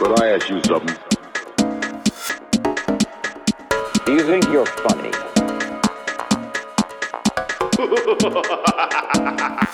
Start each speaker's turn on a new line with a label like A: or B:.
A: But I ask you something.
B: Do you think you're funny?